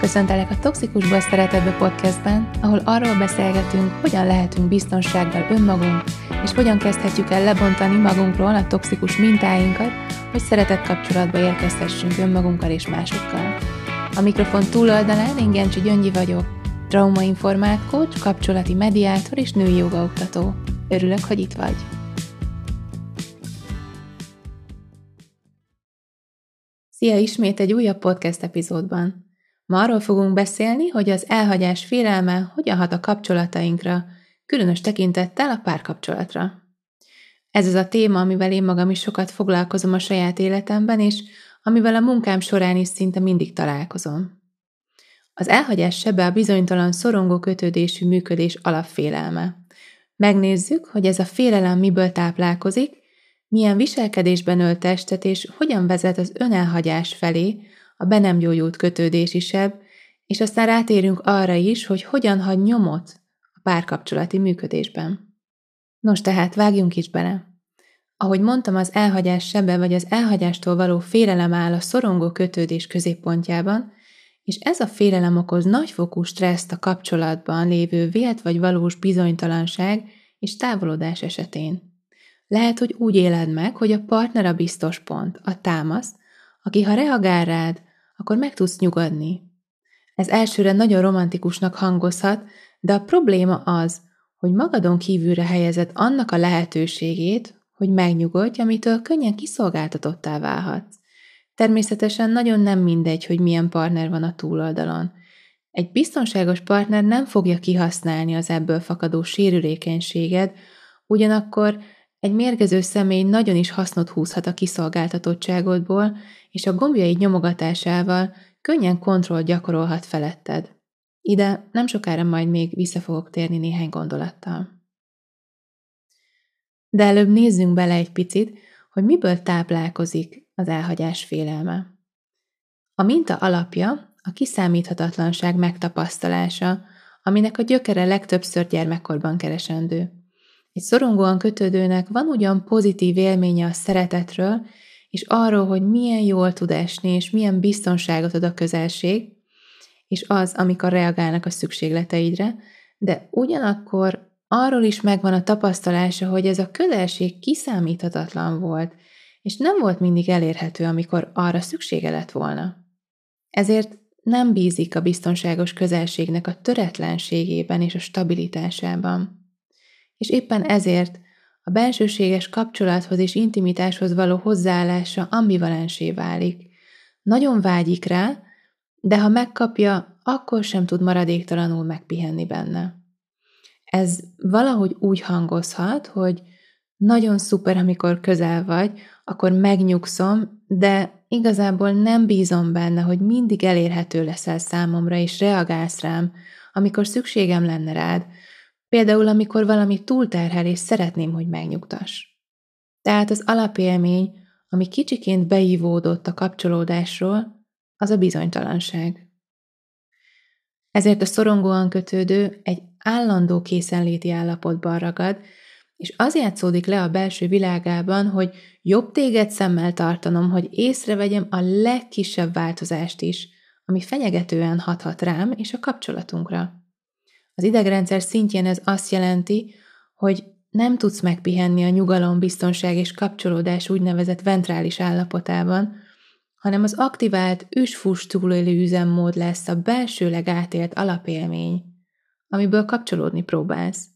Köszöntelek a Toxikusból Szeretetbe podcastben, ahol arról beszélgetünk, hogyan lehetünk biztonsággal önmagunk, és hogyan kezdhetjük el lebontani magunkról a toxikus mintáinkat, hogy szeretett kapcsolatba érkezhessünk önmagunkkal és másokkal. A mikrofon túloldalán én Gencsi Gyöngyi vagyok, traumainformált coach, kapcsolati mediátor és női jogaoktató. Örülök, hogy itt vagy! Szia ismét egy újabb podcast epizódban! Ma arról fogunk beszélni, hogy az elhagyás félelme hogyan hat a kapcsolatainkra, különös tekintettel a párkapcsolatra. Ez az a téma, amivel én magam is sokat foglalkozom a saját életemben, és amivel a munkám során is szinte mindig találkozom. Az elhagyás sebe a bizonytalan szorongó kötődésű működés alapfélelme. Megnézzük, hogy ez a félelem miből táplálkozik, milyen viselkedésben ölt testet, és hogyan vezet az önelhagyás felé, a be nem gyógyult kötődési seb, és aztán rátérünk arra is, hogy hogyan hagy nyomot a párkapcsolati működésben. Nos, tehát vágjunk is bele. Ahogy mondtam, az elhagyás sebe vagy az elhagyástól való félelem áll a szorongó kötődés középpontjában, és ez a félelem okoz nagyfokú stresszt a kapcsolatban lévő vélt vagy valós bizonytalanság és távolodás esetén. Lehet, hogy úgy éled meg, hogy a partner a biztos pont, a támasz, aki ha reagál rád, akkor meg tudsz nyugodni. Ez elsőre nagyon romantikusnak hangozhat, de a probléma az, hogy magadon kívülre helyezed annak a lehetőségét, hogy megnyugodj, amitől könnyen kiszolgáltatottá válhatsz. Természetesen nagyon nem mindegy, hogy milyen partner van a túloldalon. Egy biztonságos partner nem fogja kihasználni az ebből fakadó sérülékenységed, ugyanakkor egy mérgező személy nagyon is hasznot húzhat a kiszolgáltatottságodból, és a gombjaid nyomogatásával könnyen kontroll gyakorolhat feletted. Ide nem sokára majd még vissza fogok térni néhány gondolattal. De előbb nézzünk bele egy picit, hogy miből táplálkozik az elhagyás félelme. A minta alapja a kiszámíthatatlanság megtapasztalása, aminek a gyökere legtöbbször gyermekkorban keresendő. Egy szorongóan kötődőnek van ugyan pozitív élménye a szeretetről, és arról, hogy milyen jól tud esni, és milyen biztonságot ad a közelség, és az, amikor reagálnak a szükségleteidre, de ugyanakkor arról is megvan a tapasztalása, hogy ez a közelség kiszámíthatatlan volt, és nem volt mindig elérhető, amikor arra szüksége lett volna. Ezért nem bízik a biztonságos közelségnek a töretlenségében és a stabilitásában. És éppen ezért a bensőséges kapcsolathoz és intimitáshoz való hozzáállása ambivalensé válik. Nagyon vágyik rá, de ha megkapja, akkor sem tud maradéktalanul megpihenni benne. Ez valahogy úgy hangozhat, hogy nagyon szuper, amikor közel vagy, akkor megnyugszom, de igazából nem bízom benne, hogy mindig elérhető leszel számomra, és reagálsz rám, amikor szükségem lenne rád, Például, amikor valami túlterhel, és szeretném, hogy megnyugtass. Tehát az alapélmény, ami kicsiként beívódott a kapcsolódásról, az a bizonytalanság. Ezért a szorongóan kötődő egy állandó készenléti állapotban ragad, és az játszódik le a belső világában, hogy jobb téged szemmel tartanom, hogy észrevegyem a legkisebb változást is, ami fenyegetően hathat rám és a kapcsolatunkra. Az idegrendszer szintjén ez azt jelenti, hogy nem tudsz megpihenni a nyugalom, biztonság és kapcsolódás úgynevezett ventrális állapotában, hanem az aktivált üsfus túlélő üzemmód lesz a belsőleg átélt alapélmény, amiből kapcsolódni próbálsz.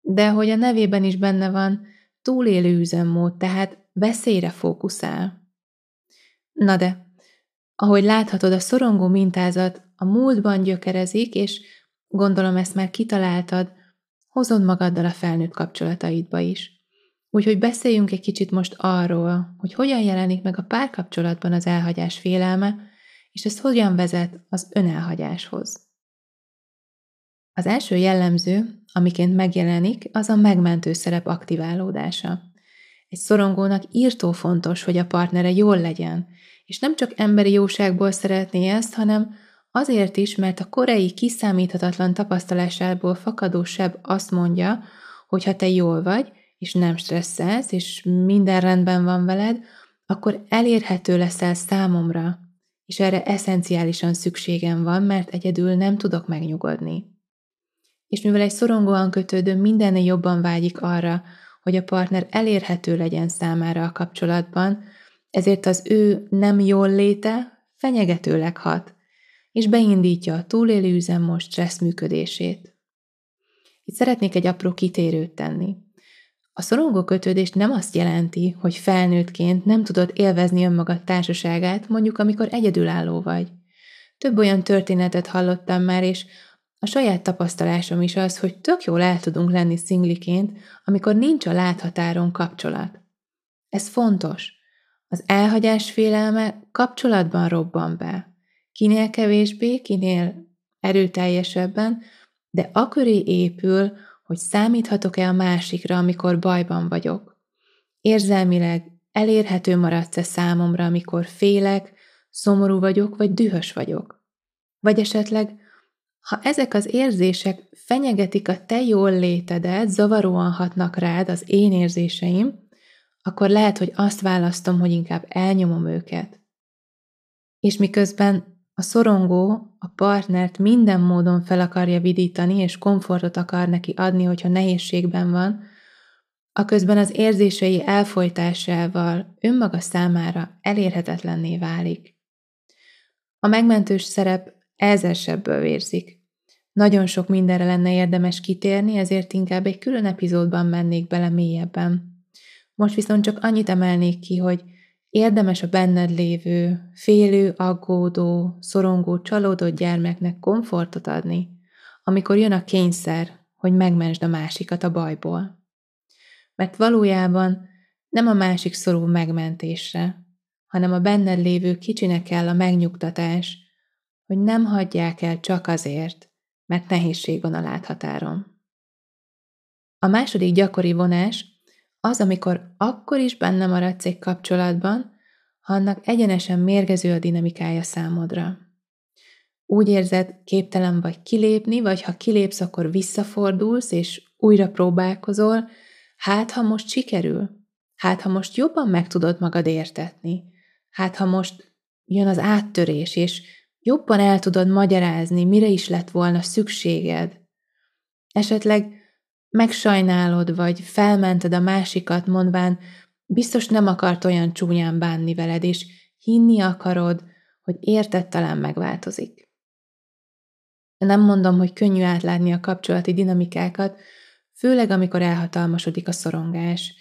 De hogy a nevében is benne van, túlélő üzemmód, tehát veszélyre fókuszál. Na de, ahogy láthatod, a szorongó mintázat a múltban gyökerezik, és Gondolom ezt már kitaláltad, hozod magaddal a felnőtt kapcsolataidba is. Úgyhogy beszéljünk egy kicsit most arról, hogy hogyan jelenik meg a párkapcsolatban az elhagyás félelme, és ez hogyan vezet az önelhagyáshoz. Az első jellemző, amiként megjelenik, az a megmentő szerep aktiválódása. Egy szorongónak írtó fontos, hogy a partnere jól legyen, és nem csak emberi jóságból szeretné ezt, hanem Azért is, mert a korai kiszámíthatatlan tapasztalásából fakadó seb azt mondja, hogy ha te jól vagy, és nem stresszelsz, és minden rendben van veled, akkor elérhető leszel számomra, és erre eszenciálisan szükségem van, mert egyedül nem tudok megnyugodni. És mivel egy szorongóan kötődő mindennél jobban vágyik arra, hogy a partner elérhető legyen számára a kapcsolatban, ezért az ő nem jól léte fenyegetőleg hat, és beindítja a túlélő üzemmód stressz működését. Itt szeretnék egy apró kitérőt tenni. A szorongó kötődés nem azt jelenti, hogy felnőttként nem tudod élvezni önmagad társaságát, mondjuk amikor egyedülálló vagy. Több olyan történetet hallottam már, és a saját tapasztalásom is az, hogy tök jól el tudunk lenni szingliként, amikor nincs a láthatáron kapcsolat. Ez fontos. Az elhagyás félelme kapcsolatban robban be. Kinél kevésbé, kinél erőteljesebben, de aköré épül, hogy számíthatok-e a másikra, amikor bajban vagyok. Érzelmileg elérhető maradsz-e számomra, amikor félek, szomorú vagyok, vagy dühös vagyok. Vagy esetleg, ha ezek az érzések fenyegetik a te jól létedet, zavaróan hatnak rád az én érzéseim, akkor lehet, hogy azt választom, hogy inkább elnyomom őket. És miközben a szorongó a partnert minden módon fel akarja vidítani, és komfortot akar neki adni, hogyha nehézségben van, a közben az érzései elfolytásával önmaga számára elérhetetlenné válik. A megmentős szerep ezersebből vérzik. Nagyon sok mindenre lenne érdemes kitérni, ezért inkább egy külön epizódban mennék bele mélyebben. Most viszont csak annyit emelnék ki, hogy Érdemes a benned lévő, félő, aggódó, szorongó, csalódott gyermeknek komfortot adni, amikor jön a kényszer, hogy megmentsd a másikat a bajból. Mert valójában nem a másik szorul megmentésre, hanem a benned lévő kicsinek kell a megnyugtatás, hogy nem hagyják el csak azért, mert nehézség van a láthatáron. A második gyakori vonás az, amikor akkor is benne maradsz egy kapcsolatban, ha annak egyenesen mérgező a dinamikája számodra. Úgy érzed, képtelen vagy kilépni, vagy ha kilépsz, akkor visszafordulsz, és újra próbálkozol, hát ha most sikerül, hát ha most jobban meg tudod magad értetni, hát ha most jön az áttörés, és jobban el tudod magyarázni, mire is lett volna szükséged. Esetleg megsajnálod, vagy felmented a másikat, mondván, biztos nem akart olyan csúnyán bánni veled, és hinni akarod, hogy érted talán megváltozik. Nem mondom, hogy könnyű átlátni a kapcsolati dinamikákat, főleg amikor elhatalmasodik a szorongás.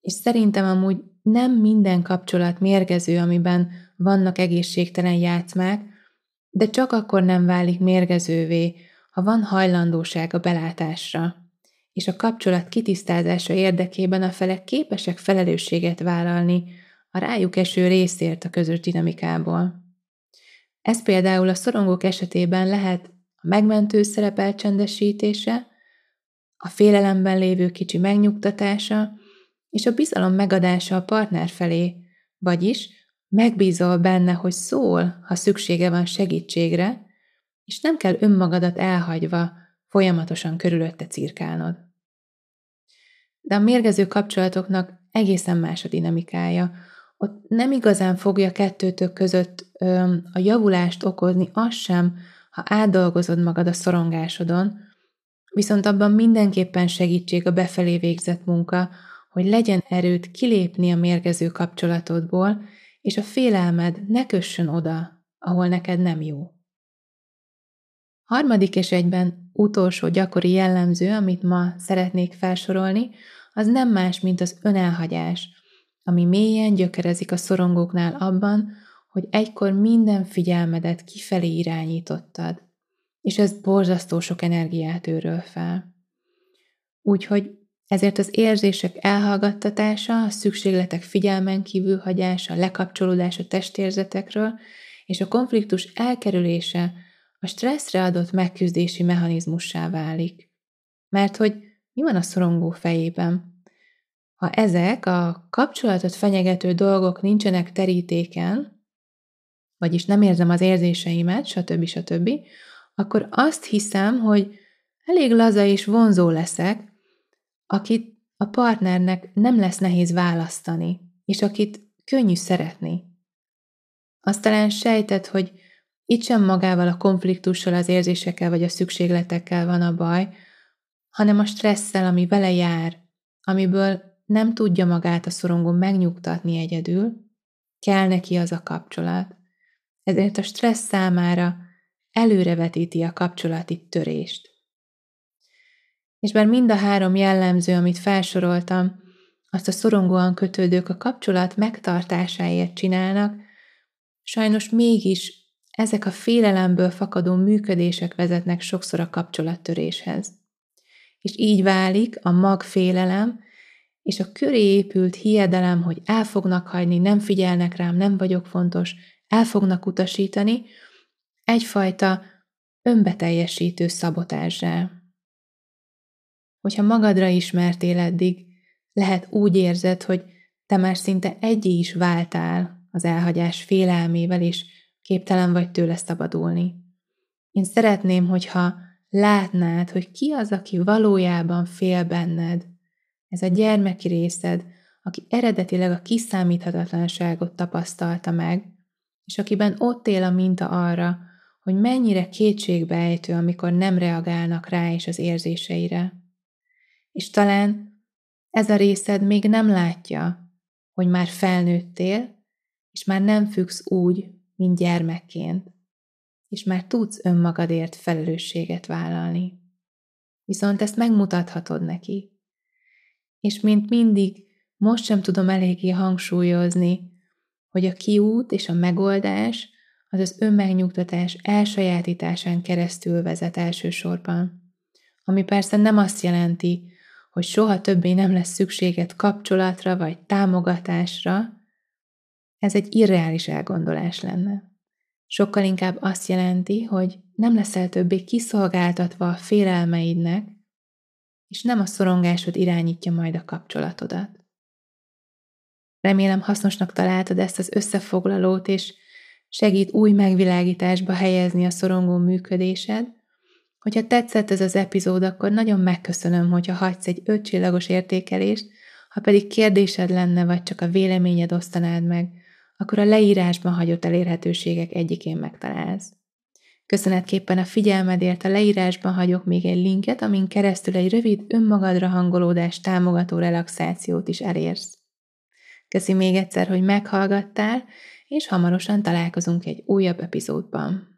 És szerintem amúgy nem minden kapcsolat mérgező, amiben vannak egészségtelen játszmák, de csak akkor nem válik mérgezővé, ha van hajlandóság a belátásra és a kapcsolat kitisztázása érdekében a felek képesek felelősséget vállalni a rájuk eső részért a közös dinamikából. Ez például a szorongók esetében lehet a megmentő szerep elcsendesítése, a félelemben lévő kicsi megnyugtatása és a bizalom megadása a partner felé, vagyis megbízol benne, hogy szól, ha szüksége van segítségre, és nem kell önmagadat elhagyva folyamatosan körülötte cirkálnod. De a mérgező kapcsolatoknak egészen más a dinamikája. Ott nem igazán fogja kettőtök között ö, a javulást okozni az sem, ha átdolgozod magad a szorongásodon, viszont abban mindenképpen segítség a befelé végzett munka, hogy legyen erőt kilépni a mérgező kapcsolatodból, és a félelmed ne kössön oda, ahol neked nem jó. Harmadik és egyben utolsó gyakori jellemző, amit ma szeretnék felsorolni, az nem más, mint az önelhagyás, ami mélyen gyökerezik a szorongóknál abban, hogy egykor minden figyelmedet kifelé irányítottad, és ez borzasztó sok energiát őröl fel. Úgyhogy ezért az érzések elhallgattatása, a szükségletek figyelmen kívül hagyása, lekapcsolódása testérzetekről és a konfliktus elkerülése a stresszre adott megküzdési mechanizmussá válik. Mert hogy mi van a szorongó fejében? Ha ezek a kapcsolatot fenyegető dolgok nincsenek terítéken, vagyis nem érzem az érzéseimet, stb. stb., akkor azt hiszem, hogy elég laza és vonzó leszek, akit a partnernek nem lesz nehéz választani, és akit könnyű szeretni. Azt talán sejtett, hogy itt sem magával a konfliktussal, az érzésekkel vagy a szükségletekkel van a baj, hanem a stresszel, ami vele jár, amiből nem tudja magát a szorongó megnyugtatni egyedül, kell neki az a kapcsolat. Ezért a stressz számára előrevetíti a kapcsolati törést. És bár mind a három jellemző, amit felsoroltam, azt a szorongóan kötődők a kapcsolat megtartásáért csinálnak, sajnos mégis ezek a félelemből fakadó működések vezetnek sokszor a kapcsolattöréshez. És így válik a magfélelem és a köré épült hiedelem, hogy el fognak hagyni, nem figyelnek rám, nem vagyok fontos, el fognak utasítani, egyfajta önbeteljesítő szabotázsá. Hogyha magadra ismertél eddig, lehet úgy érzed, hogy te már szinte egyé is váltál az elhagyás félelmével, és képtelen vagy tőle szabadulni. Én szeretném, hogyha látnád, hogy ki az, aki valójában fél benned. Ez a gyermeki részed, aki eredetileg a kiszámíthatatlanságot tapasztalta meg, és akiben ott él a minta arra, hogy mennyire kétségbeejtő, amikor nem reagálnak rá és az érzéseire. És talán ez a részed még nem látja, hogy már felnőttél, és már nem függsz úgy, mint gyermekként, és már tudsz önmagadért felelősséget vállalni. Viszont ezt megmutathatod neki. És mint mindig, most sem tudom eléggé hangsúlyozni, hogy a kiút és a megoldás az az önmegnyugtatás elsajátításán keresztül vezet elsősorban. Ami persze nem azt jelenti, hogy soha többé nem lesz szükséged kapcsolatra vagy támogatásra, ez egy irreális elgondolás lenne. Sokkal inkább azt jelenti, hogy nem leszel többé kiszolgáltatva a félelmeidnek, és nem a szorongásod irányítja majd a kapcsolatodat. Remélem hasznosnak találtad ezt az összefoglalót, és segít új megvilágításba helyezni a szorongó működésed. Hogyha tetszett ez az epizód, akkor nagyon megköszönöm, hogyha hagysz egy ötcsillagos értékelést, ha pedig kérdésed lenne, vagy csak a véleményed osztanád meg, akkor a leírásban hagyott elérhetőségek egyikén megtalálsz. Köszönetképpen a figyelmedért a leírásban hagyok még egy linket, amin keresztül egy rövid önmagadra hangolódás támogató relaxációt is elérsz. Köszi még egyszer, hogy meghallgattál, és hamarosan találkozunk egy újabb epizódban.